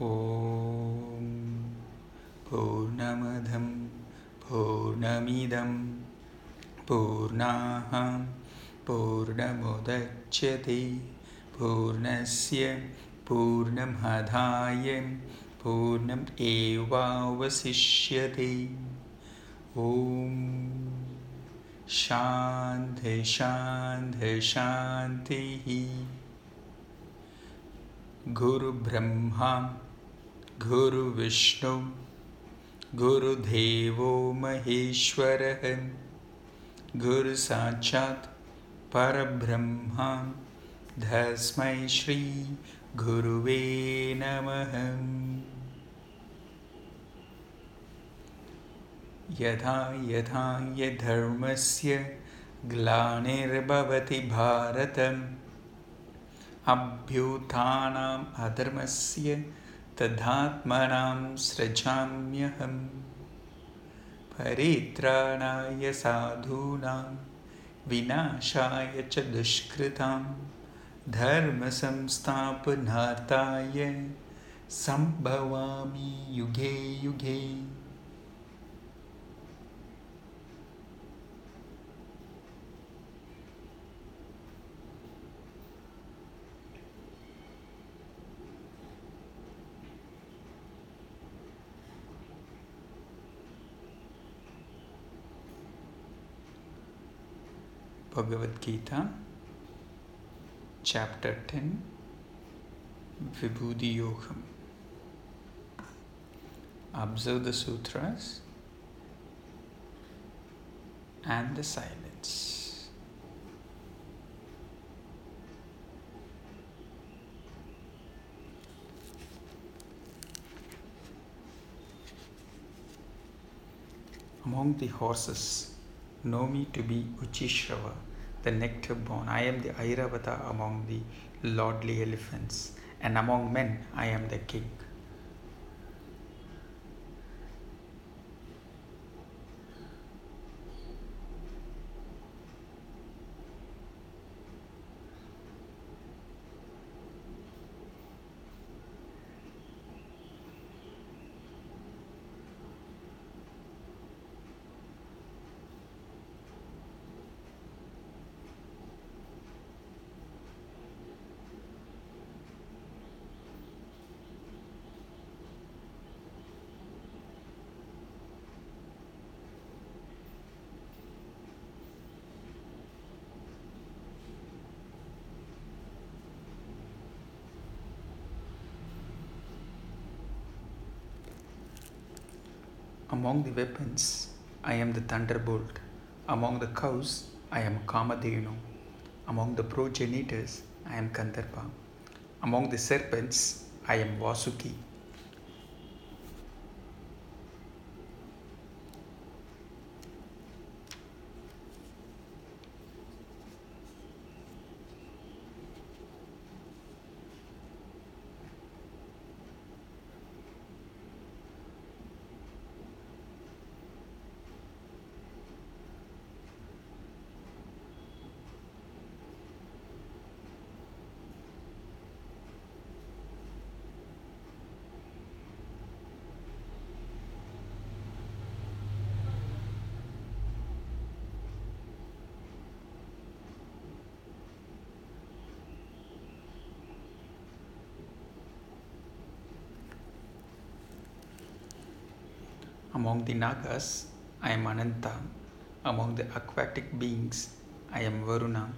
ॐ पूर्णमधं पूर्णमिदं पूर्णाः पूर्णमुदच्यते पूर्णस्य पूर्णमादाय पूर्णम् एवावशिष्यते ॐ शान्ति शान्ति शान्तिः गुरुब्रह्मा गुरुविष्णु गुरुदेवो महेश्वरः गुरुसाक्षात् परब्रह्मा तस्मै श्रीगुरुवे नमः। यथा यथा यधर्मस्य ग्लानिर्भवति भारतम् अभ्युत्थानम् अधर्मस्य तदात्मनां सृजाम्यहम् परित्राणाय साधूनां विनाशाय च दुष्कृतां धर्मसंस्थापनार्थाय सम्भवामि युगे युगे Bhagavad Gita, Chapter 10, Vibhuti Yogam. Observe the sutras and the silence. Among the horses, know me to be Uchishrava, the nectar born. I am the Airavata among the lordly elephants, and among men I am the king. Among the weapons, I am the thunderbolt. Among the cows, I am Kamadhenu. Among the progenitors, I am Gandharva. Among the serpents, I am Vasuki. Among the Nagas, I am Ananta. Among the aquatic beings, I am Varuna.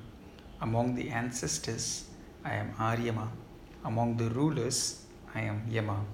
Among the ancestors, I am Aryama. Among the rulers, I am Yama.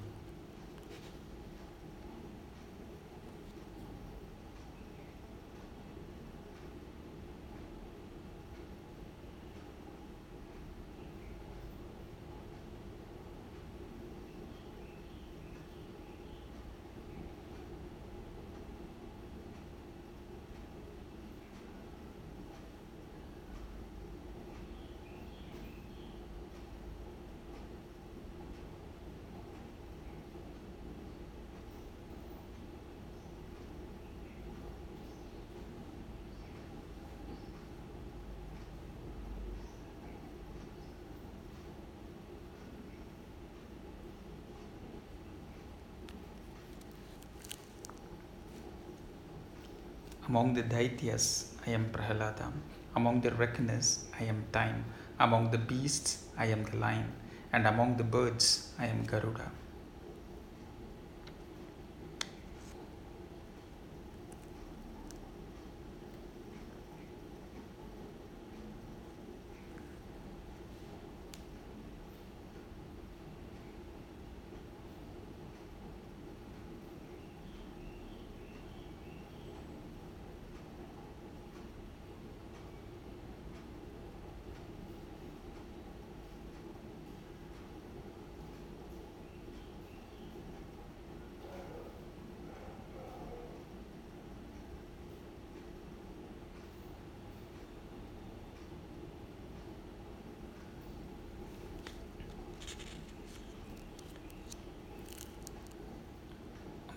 Among the Daityas, I am Prahalada. Among the reckoners, I am Time. Among the beasts, I am the lion. And among the birds, I am Garuda.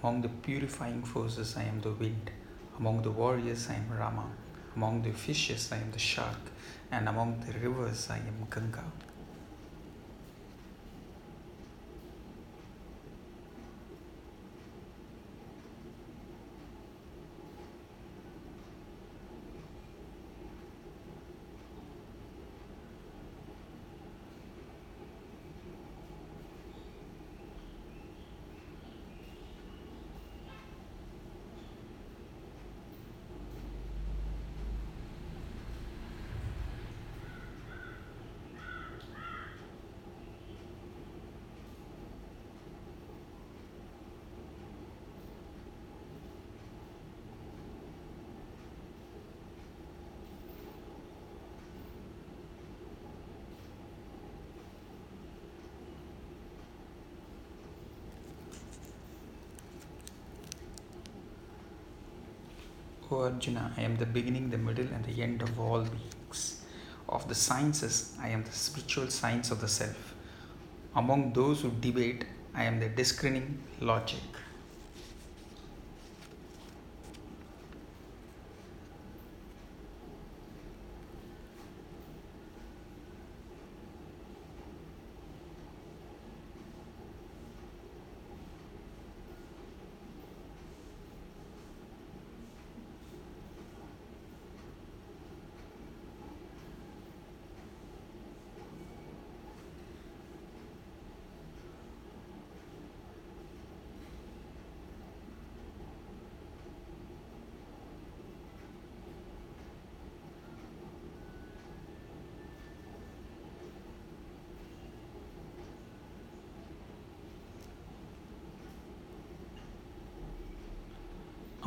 Among the purifying forces, I am the wind. Among the warriors, I am Rama. Among the fishes, I am the shark. And among the rivers, I am Ganga. O Arjuna, I am the beginning, the middle, and the end of all beings. Of the sciences, I am the spiritual science of the self. Among those who debate, I am the discerning logic.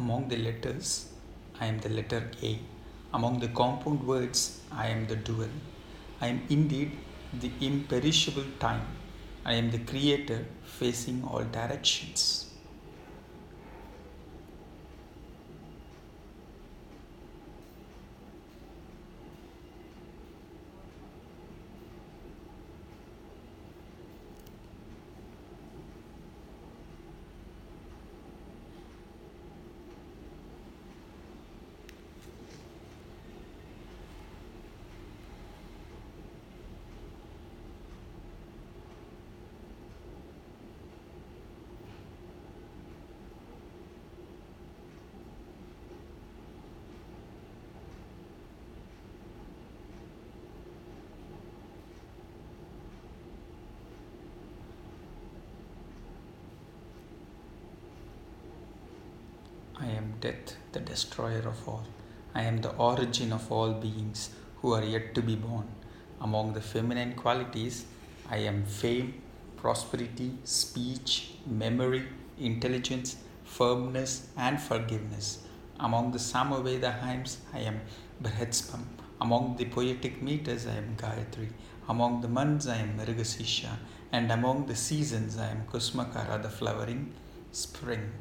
Among the letters, I am the letter A. Among the compound words, I am the dual. I am indeed the imperishable time. I am the creator facing all directions. I am death, the destroyer of all. I am the origin of all beings who are yet to be born. Among the feminine qualities, I am fame, prosperity, speech, memory, intelligence, firmness, and forgiveness. Among the Samaveda hymns, I am Brihatsama. Among the poetic meters, I am Gayatri. Among the months, I am Mrigasisha. And among the seasons, I am Kusumakara, the flowering spring.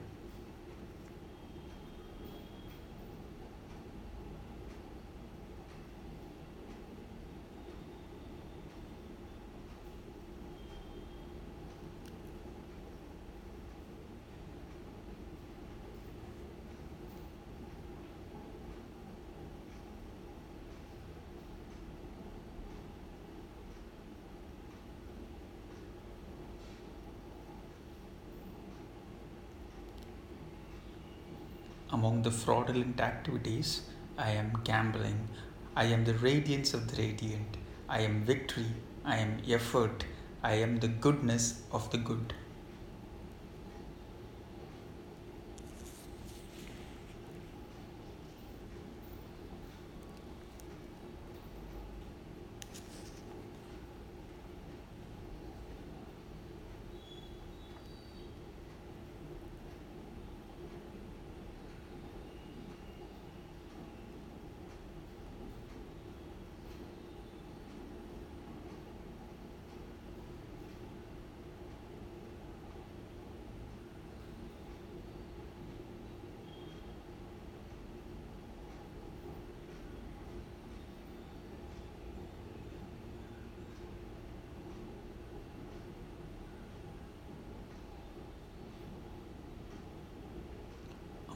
Among the fraudulent activities, I am gambling. I am the radiance of the radiant. I am victory. I am effort. I am the goodness of the good.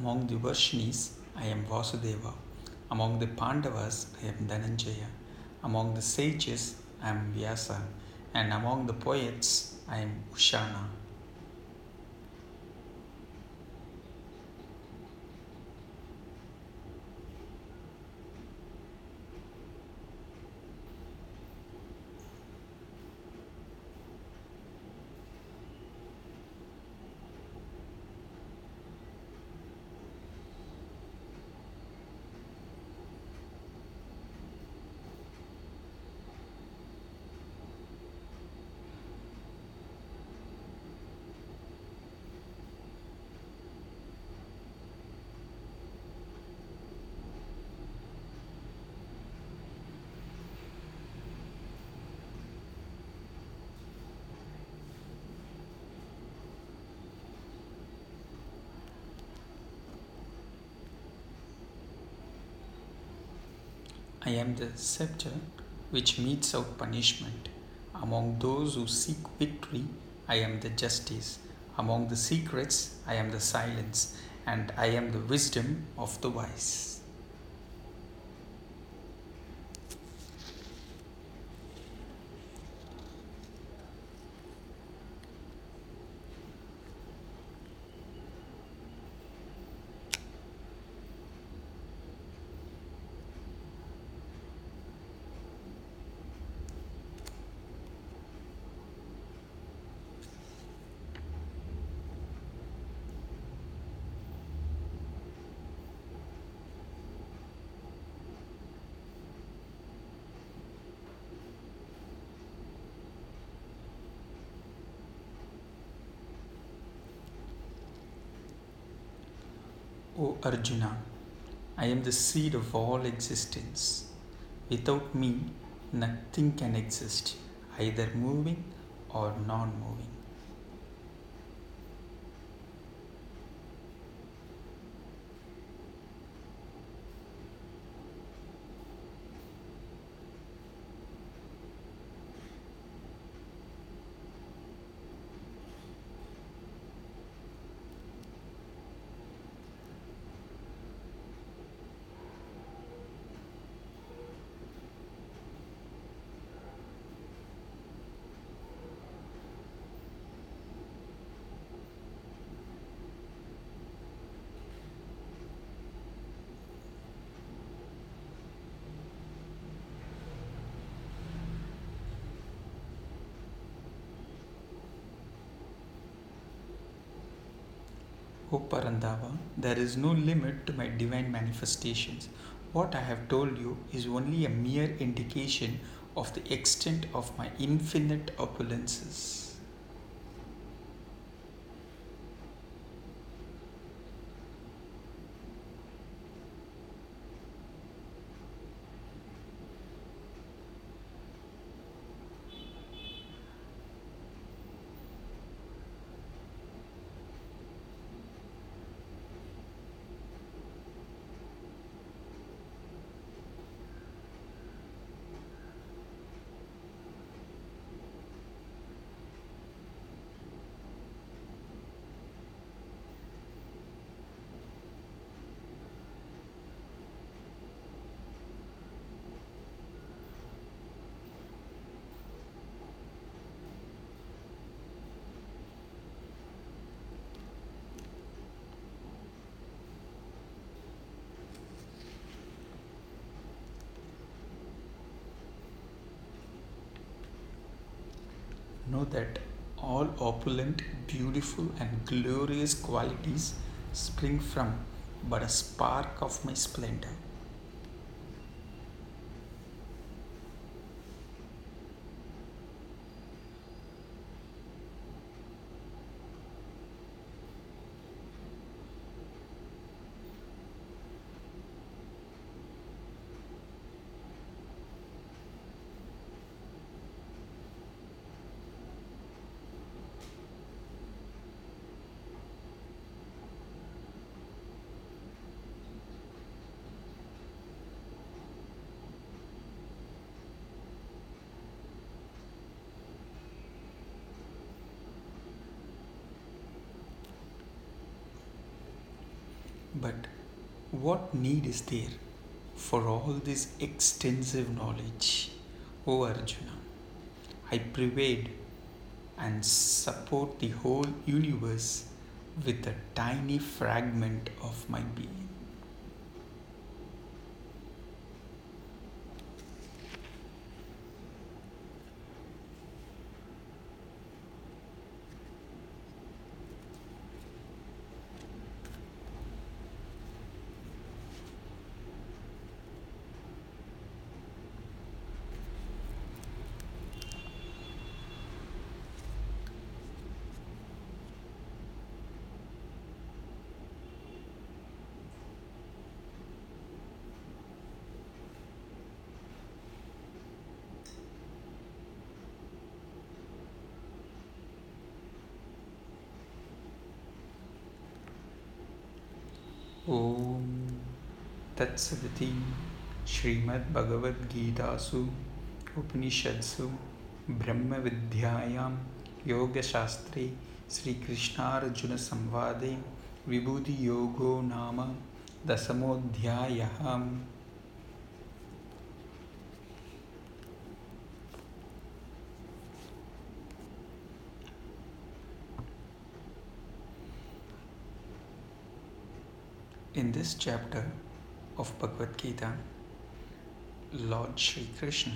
Among the Vrishnis, I am Vasudeva. Among the Pandavas, I am Dhananjaya. Among the sages, I am Vyasa. And among the poets, I am Ushana. I am the scepter which metes out punishment. Among those who seek victory, I am the justice. Among the secrets, I am the silence, and I am the wisdom of the wise. O Arjuna, I am the seed of all existence. Without me, nothing can exist, either moving or non moving. O Parantapa, there is no limit to my divine manifestations. What I have told you is only a mere indication of the extent of my infinite opulences. Know that all opulent, beautiful, and glorious qualities spring from but a spark of my splendor. But what need is there for all this extensive knowledge, O Arjuna? I pervade and support the whole universe with a tiny fragment of my being. ॐ तत्सदिति श्रीमद्भगवद्गीतासु उपनिषत्सु ब्रह्मविद्यायां योगशास्त्रे श्रीकृष्णार्जुनसंवादे विभूतियोगो नाम दशमोऽध्यायः In this chapter of Bhagavad Gita, Lord Sri Krishna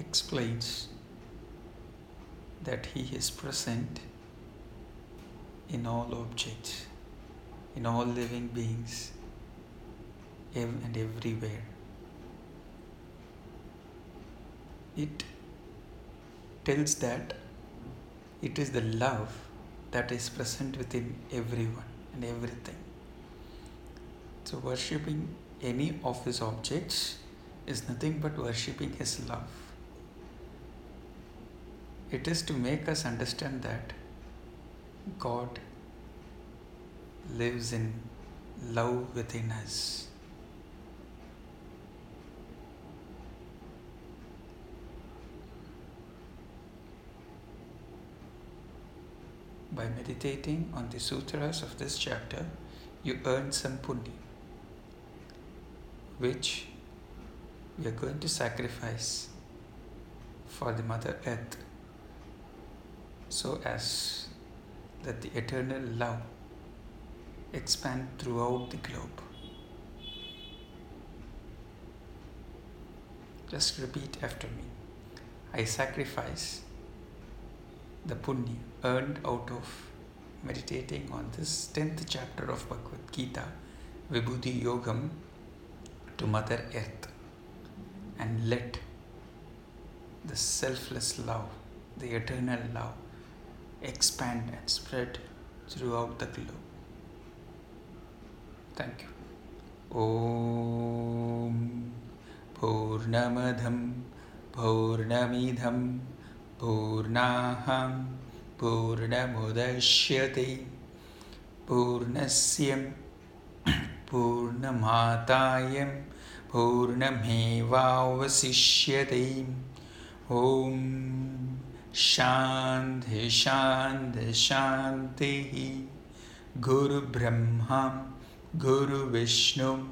explains that He is present in all objects, in all living beings, and everywhere. It tells that it is the love that is present within everyone and everything. So, worshipping any of his objects is nothing but worshipping his love. It is to make us understand that God lives in love within us. By meditating on the sutras of this chapter, you earn some punya which we are going to sacrifice for the Mother Earth so as that the eternal love expand throughout the globe. Just repeat after me. I sacrifice the punya earned out of meditating on this 10th chapter of Bhagavad Gita, Vibhuti Yogam, to Mother Earth and let the selfless love, the eternal love, expand and spread throughout the globe. Thank you. ॐ पूर्णमधं पूर्णमिधं पूर्णाहं पूर्णमुदश्यते पूर्णस्य पूर्णमातायं पूर्णमेवावशिष्यते। ॐ शान्ति शान्ति शान्तिः गुरुब्रह्मा गुरुविष्णु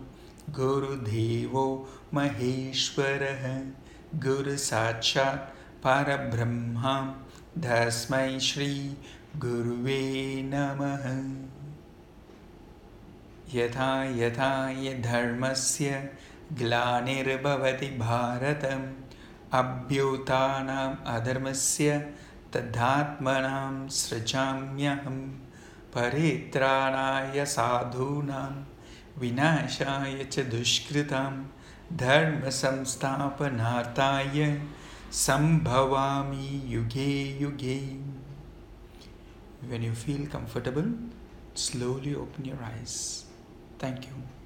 गुरुदेवो महेश्वरः। गुरुसाक्षात् परब्रह्मा तस्मै श्रीगुरुवे नमः यथा यथा धर्मस्य ग्लानिर्भवति भारतम्। अभ्युत्थानम् अधर्मस्य तद्धात्मनां सृजाम्यहं परित्राणाय साधूनां विनाशाय च दुष्कृतां धर्मसंस्थापनार्थाय सम्भवामि युगे युगे। When you feel comfortable, slowly open your eyes. Thank you.